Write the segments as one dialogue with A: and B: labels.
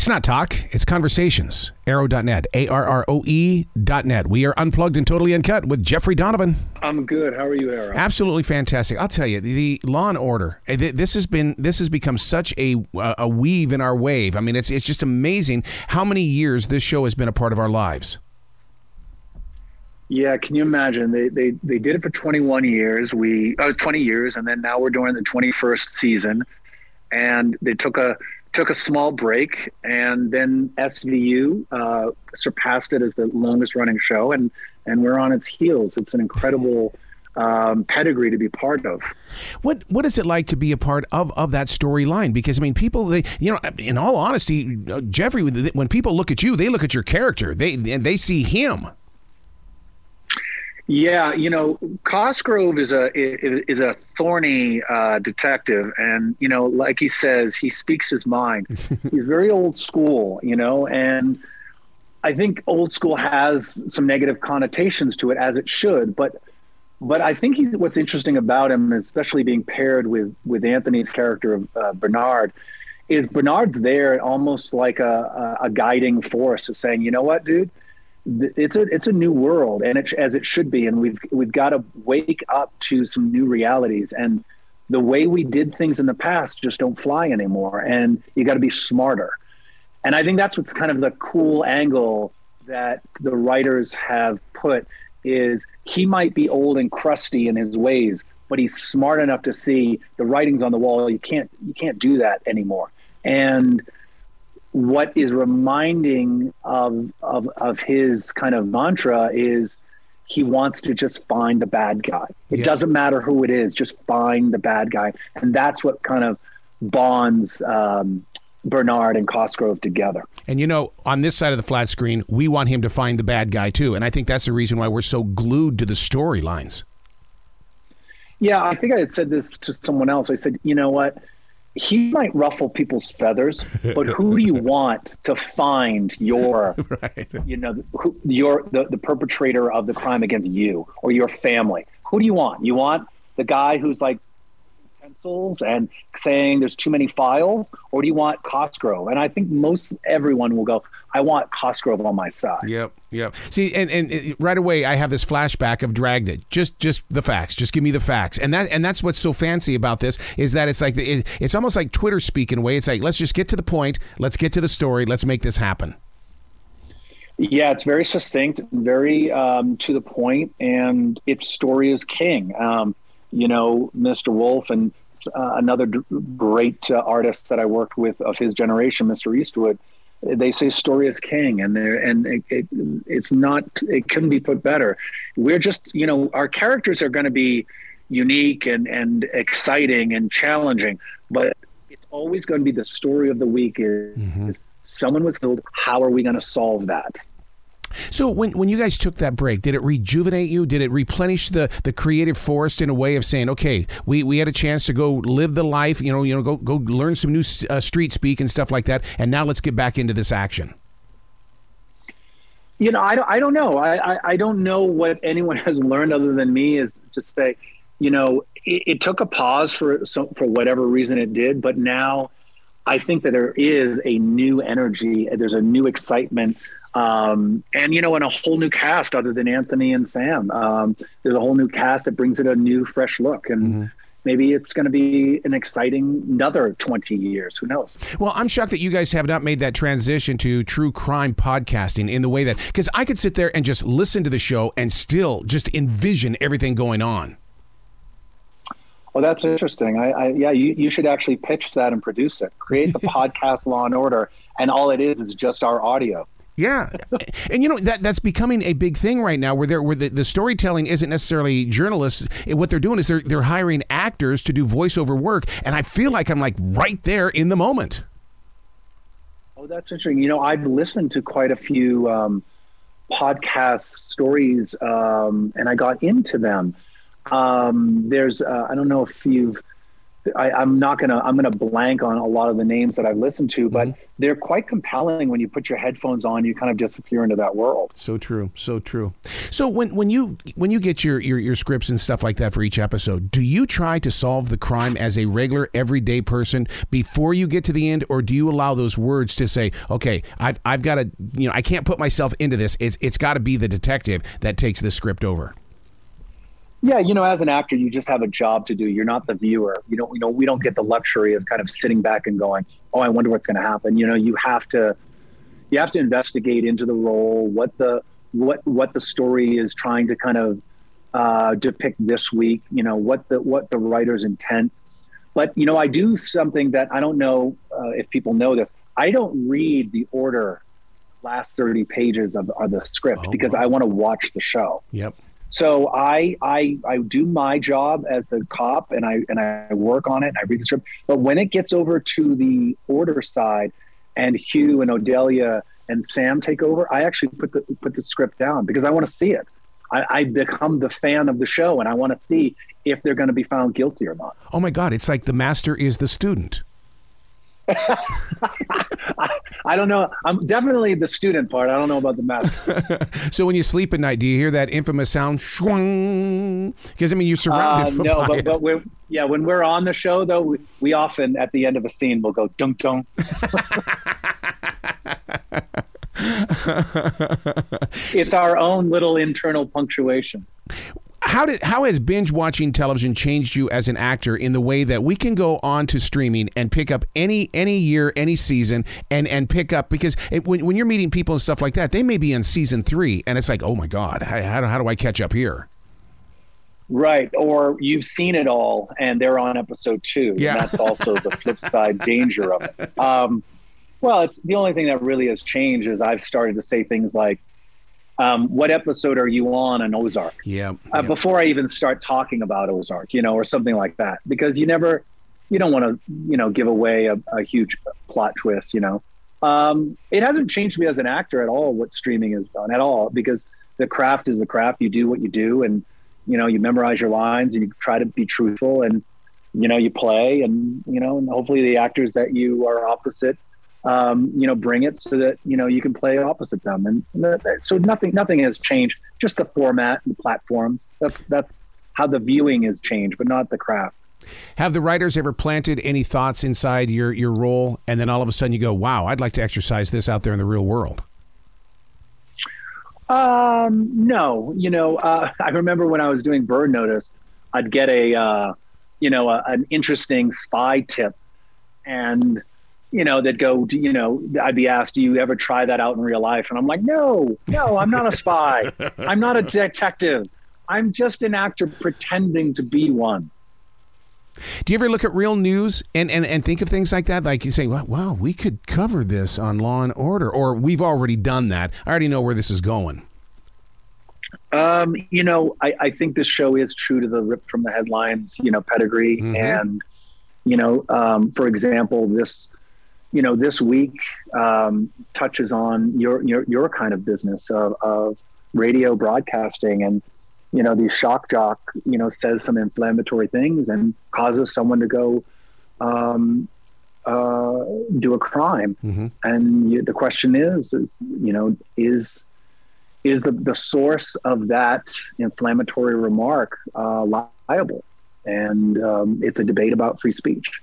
A: It's not talk, it's conversations. Arroe.net, A R R O E.net. We are unplugged and totally uncut with Jeffrey Donovan.
B: I'm good. How are you, Arroe?
A: Absolutely fantastic. I'll tell you, the Law and Order. eh, This has been this has become such a a weave in our wave. I mean, it's it's just amazing how many years this show has been a part of our lives.
B: Yeah, can you imagine? They they they did it for 21 years. We uh, 20 years, and then now we're doing the 21st season. And they took a took a small break, and then SVU uh, surpassed it as the longest running show, and and we're on its heels. It's an incredible um, pedigree to be part of.
A: What what is it like to be a part of, of that storyline? Because I mean, people they you know, in all honesty, uh, Jeffrey, when people look at you, they look at your character. They they see him.
B: Yeah, you know, Cosgrove is a is a thorny uh, detective, and you know, like he says, he speaks his mind. He's very old school, you know, and I think old school has some negative connotations to it, as it should. But but I think he's what's interesting about him, especially being paired with with Anthony's character of uh, Bernard, is Bernard's there almost like a, a, a guiding force, of saying, you know what, dude it's a it's a new world and as it should be and we've we've got to wake up to some new realities and the way we did things in the past just don't fly anymore and you got to be smarter. And i think that's what's kind of the cool angle that the writers have put is he might be old and crusty in his ways but he's smart enough to see the writings on the wall you can't you can't do that anymore. And what is reminding of, of of his kind of mantra is he wants to just find the bad guy. It
A: Yeah.
B: doesn't matter who it is, just find the bad guy, and that's what kind of bonds um, Bernard and Cosgrove together.
A: And you know, on this side of the flat screen, we want him to find the bad guy too. And I think that's the reason why we're so glued to the storylines.
B: Yeah, I think I had said this to someone else. I said, you know what? He might ruffle people's feathers, but who do you want to find your,
A: Right.
B: you know, who, your the, the perpetrator of the crime against you or your family? Who do you want? You want the guy who's like pencils and saying there's too many files, or do you want Cosgrove? And I think most everyone will go, I want Cosgrove on my side.
A: Yep, yep. See, and, and right away, I have this flashback of Dragnet. Just, just the facts. Just give me the facts. And that, and that's what's so fancy about this is that it's like it, it's almost like Twitter speak in a way. It's like let's just get to the point. Let's get to the story. Let's make this happen.
B: Yeah, it's very succinct, very um, to the point, and its story is king. Um, you know, Mr. Wolf and another d- great uh, artist that I worked with of his generation, Mr. Eastwood. They say story is king, and they're, and it, it, it's not. It couldn't be put better. We're just, you know, our characters are going to be unique and and exciting and challenging, but it's always going to be the story of the week. Is someone was killed? How are we going to solve that?
A: So when, when you guys took that break, did it rejuvenate you? Did it replenish the, the creative force in a way of saying, okay, we, we had a chance to go live the life, you know, you know, go go learn some new uh, street speak and stuff like that, and now let's get back into this action.
B: You know, I don't, I don't know. I, I, I don't know what anyone has learned other than me is to say, you know, it, it took a pause for some, for whatever reason it did, but now I think that there is a new energy. There's a new excitement. Um, and you know, and a whole new cast other than Anthony and Sam. Um, there's a whole new cast that brings it a new, fresh look, and maybe it's going to be an exciting another 20 years. Who knows?
A: Well, I'm shocked that you guys have not made that transition to true crime podcasting in the way that, because I could sit there and just listen to the show and still just envision everything going on.
B: Well, that's interesting. I, I yeah, you, you should actually pitch that and produce it. Create the podcast Law and Order, and all it is is just our audio.
A: Yeah, and you know that that's becoming a big thing right now, where they're where the, the storytelling isn't necessarily journalists. What they're doing is they're they're hiring actors to do voiceover work, and I feel like I'm like right there in the moment.
B: Oh, that's interesting. You know, I've listened to quite a few um, podcast stories, um, and I got into them. Um, there's, uh, I don't know if you've I, am not gonna I'm gonna blank on a lot of the names that I've listened to, but mm-hmm. they're quite compelling when you put your headphones on. You kind of disappear into that world.
A: So true, so true. So when when you when you get your, your your scripts and stuff like that for each episode, do you try to solve the crime as a regular everyday person before you get to the end, or do you allow those words to say, okay, I've I've got to you know I can't put myself into this. It's it's got to be the detective that takes the script over.
B: Yeah, you know, as an actor, you just have a job to do. You're not the viewer. You don't, you know, we don't get the luxury of kind of sitting back and going, "Oh, I wonder what's going to happen." You know, you have to, you have to investigate into the role, what the what what the story is trying to kind of uh, depict this week. You know, what the what the writer's intent. But you know, I do something that I don't know uh, if people know this. I don't read the order last 30 pages of, of the script oh, because wow. I want to watch the show.
A: Yep.
B: So I, I I do my job as the cop and I and I work on it and I read the script. But when it gets over to the order side and Hugh and Odelya and Sam take over, I actually put the put the script down because I want to see it. I, I become the fan of the show and I want to see if they're going to be found guilty or not.
A: Oh my God! It's like the master is the student.
B: I, I, don't know. I'm definitely the student part. I don't know about the math.
A: so when you sleep at night, do you hear that infamous sound? Because I mean, you're surrounded. Uh, no,
B: but, but we're, yeah, when we're on the show though, we, we often at the end of a scene we'll go dunk dunk. it's our own little internal punctuation
A: how did how has binge watching television changed you as an actor in the way that we can go on to streaming and pick up any any year any season and and pick up because it, when, when you're meeting people and stuff like that they may be in season three and it's like oh my god how, how, how do i catch up here?
B: Right or you've seen it all and they're on episode two yeah. that's also the flip side danger of it. Um, well it's the only thing that really has changed is i've started to say things like um, what episode are you on in Ozark?
A: Yeah.
B: Uh, Before I even start talking about Ozark, you know, or something like that, because you never, you don't want to, you know, give away a, a huge plot twist, you know. Um, it hasn't changed me as an actor at all what streaming has done at all because the craft is the craft. You do what you do, and you know, you memorize your lines and you try to be truthful, and you know, you play, and you know, and hopefully the actors that you are opposite um, you know, bring it so that you know you can play opposite them, and, and so nothing nothing has changed. Just the format and the platforms. That's that's how the viewing has changed, but not the craft.
A: Have the writers ever planted any thoughts inside your your role, and then all of a sudden you go, "Wow, I'd like to exercise this out there in the real world."
B: Um, no, you know, uh, I remember when I was doing Burn Notice, I'd get a, uh, you know, a, an interesting spy tip, and you know, that go, you know, I'd be asked, do you ever try that out in real life? And I'm like, no, no, I'm not a spy. I'm not a detective. I'm just an actor pretending to be one.
A: Do you ever look at real news and, and, and think of things like that? Like you say, well, wow, we could cover this on Law and Order, or we've already done that. I already know where this is going.
B: Um, you know, I, I think this show is true to the rip from the headlines, you know, pedigree. Mm-hmm. And, you know, um, for example, this you know, this week um, touches on your, your your kind of business of, of radio broadcasting, and you know, the shock jock, you know, says some inflammatory things and causes someone to go um, uh, do a crime. Mm-hmm. And you, the question is, is, you know, is is the the source of that inflammatory remark uh, liable? And um, it's a debate about free speech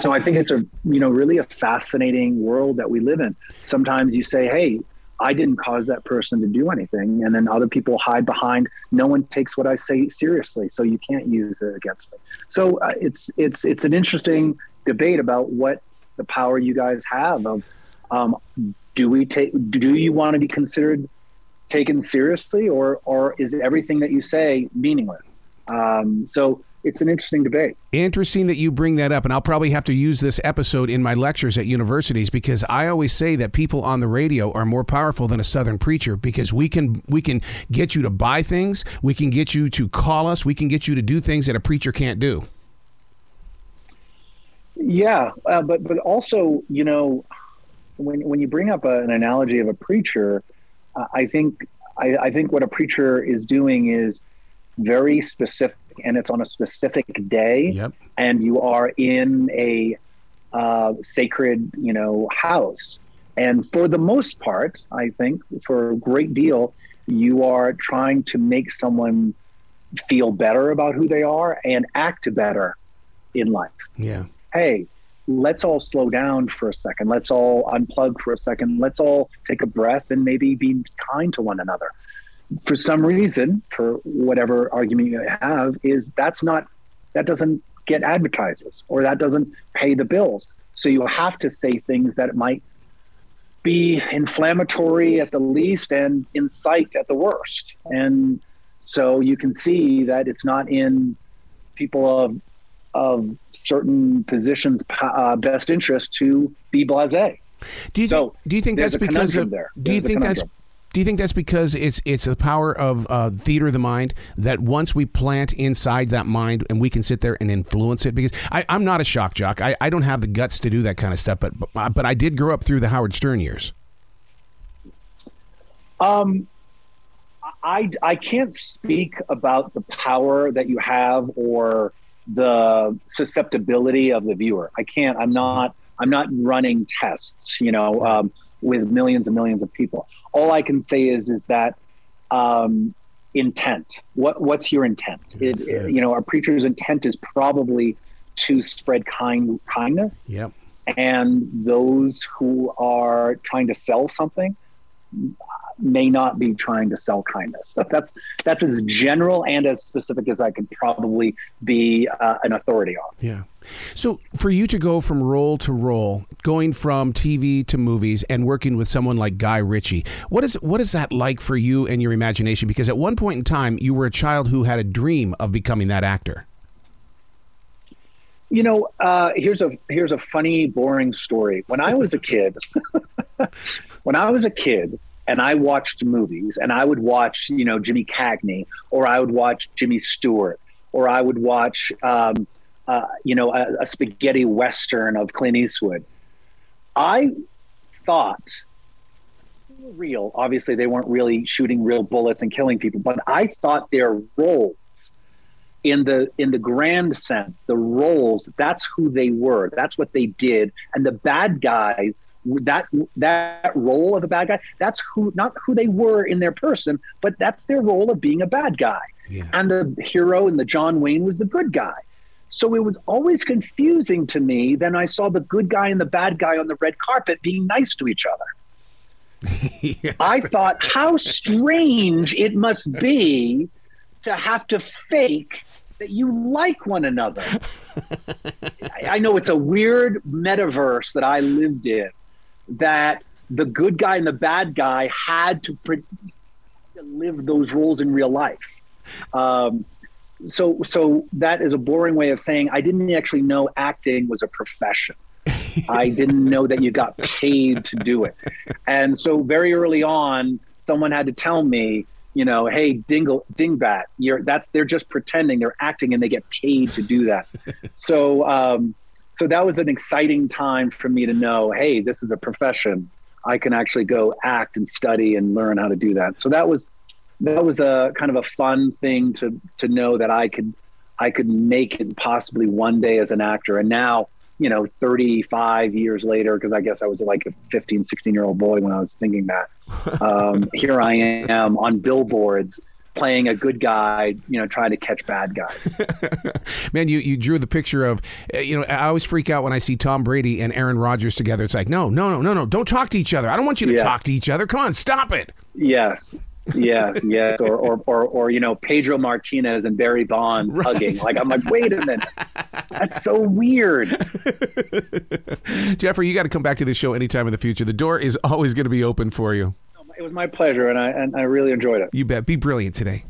B: so I think it's a you know really a fascinating world that we live in. Sometimes you say, "Hey, I didn't cause that person to do anything," and then other people hide behind, "No one takes what I say seriously, so you can't use it against me." So uh, it's it's it's an interesting debate about what the power you guys have of um, do we take do you want to be considered taken seriously or or is everything that you say meaningless? Um, so it's an interesting debate.
A: Interesting that you bring that up, and I'll probably have to use this episode in my lectures at universities because I always say that people on the radio are more powerful than a Southern preacher because we can we can get you to buy things, we can get you to call us, we can get you to do things that a preacher can't do.
B: Yeah, uh, but but also you know when when you bring up a, an analogy of a preacher, uh, I think I, I think what a preacher is doing is very specific and it's on a specific day,
A: Yep.
B: and you are in a uh, sacred, you know, house. And for the most part, I think for a great deal, you are trying to make someone feel better about who they are and act better in life.
A: Yeah.
B: Hey, let's all slow down for a second. Let's all unplug for a second. Let's all take a breath and maybe be kind to one another. For some reason, for whatever argument you have, is that's not that doesn't get advertisers or that doesn't pay the bills. So you have to say things that might be inflammatory at the least and incite at the worst. And so you can see that it's not in people of of certain positions' uh, best interest to be blasé.
A: Do you
B: So,
A: think, do you think that's because of
B: there.
A: do you
B: There's a
A: think that's. Do you think that's because it's it's the power of uh, theater of the mind that once we plant inside that mind and we can sit there and influence it because I, I'm not a shock jock I, I don't have the guts to do that kind of stuff but but, but I did grow up through the Howard Stern years
B: Um, I, I can't speak about the power that you have or the susceptibility of the viewer. I can't. I'm not. I'm not running tests. You know, um, with millions and millions of people. All I can say is is that um, intent. What What's your intent? It,
A: it.
B: you know, a preacher's intent is probably to spread kind kindness
A: yep
B: and those who are trying to sell something may not be trying to sell kindness. That's that's as general and as specific as I could probably be uh, an authority on.
A: Yeah. So for you to go from role to role, going from TV to movies and working with someone like Guy Ritchie, what is what is that like for you and your imagination? Because at one point in time, you were a child who had a dream of becoming that actor.
B: You know, uh, here's a here's a funny, boring story. When I was a kid, when I was a kid, and I watched movies, and I would watch, you know, Jimmy Cagney, or I would watch Jimmy Stewart, or I would watch, um, uh, you know, a, a spaghetti western of Clint Eastwood. I thought real. Obviously, they weren't really shooting real bullets and killing people, but I thought their roles in the in the grand sense the roles that's who they were that's what they did and the bad guys that that role of a bad guy that's who not who they were in their person but that's their role of being a bad guy
A: Yeah.
B: and the hero and the john wayne was the good guy so it was always confusing to me then i saw the good guy and the bad guy on the red carpet being nice to each other I thought how strange it must be to have to fake that you like one another. I, I know it's a weird metaverse that I lived in that the good guy and the bad guy had to, pre- live those roles in real life. Um, so, so that is a boring way of saying I didn't actually know acting was a profession. I didn't know that you got paid to do it. And so very early on, someone had to tell me, you know, hey, dingle, dingbat, you're that's they're just pretending, they're acting, and they get paid to do that. so, um, so that was an exciting time for me to know, hey, this is a profession. I can actually go act and study and learn how to do that. So that was that was a kind of a fun thing to to know that I could I could make it possibly one day as an actor. And now, you know, 35 years later, because I guess I was like a 15, 16 year old boy when I was thinking that, um, here I am on billboards playing a good guy, you know, trying to catch bad guys.
A: Man, you, you drew the picture of, uh, you know, I always freak out when I see Tom Brady and Aaron Rodgers together. It's like, no, no, no, no, no, don't talk to each other. I don't want you to
B: Yeah.
A: talk to each other. Come on, stop it.
B: Yes. Yes, yes, or, or or or you know Pedro Martinez and Barry Bonds hugging. Like I'm like, wait a minute, that's so weird.
A: Jeffrey, you got to come back to this show anytime in the future. The door is always going to be open for you.
B: It was my pleasure, and I and I really enjoyed it.
A: You bet. Be brilliant today.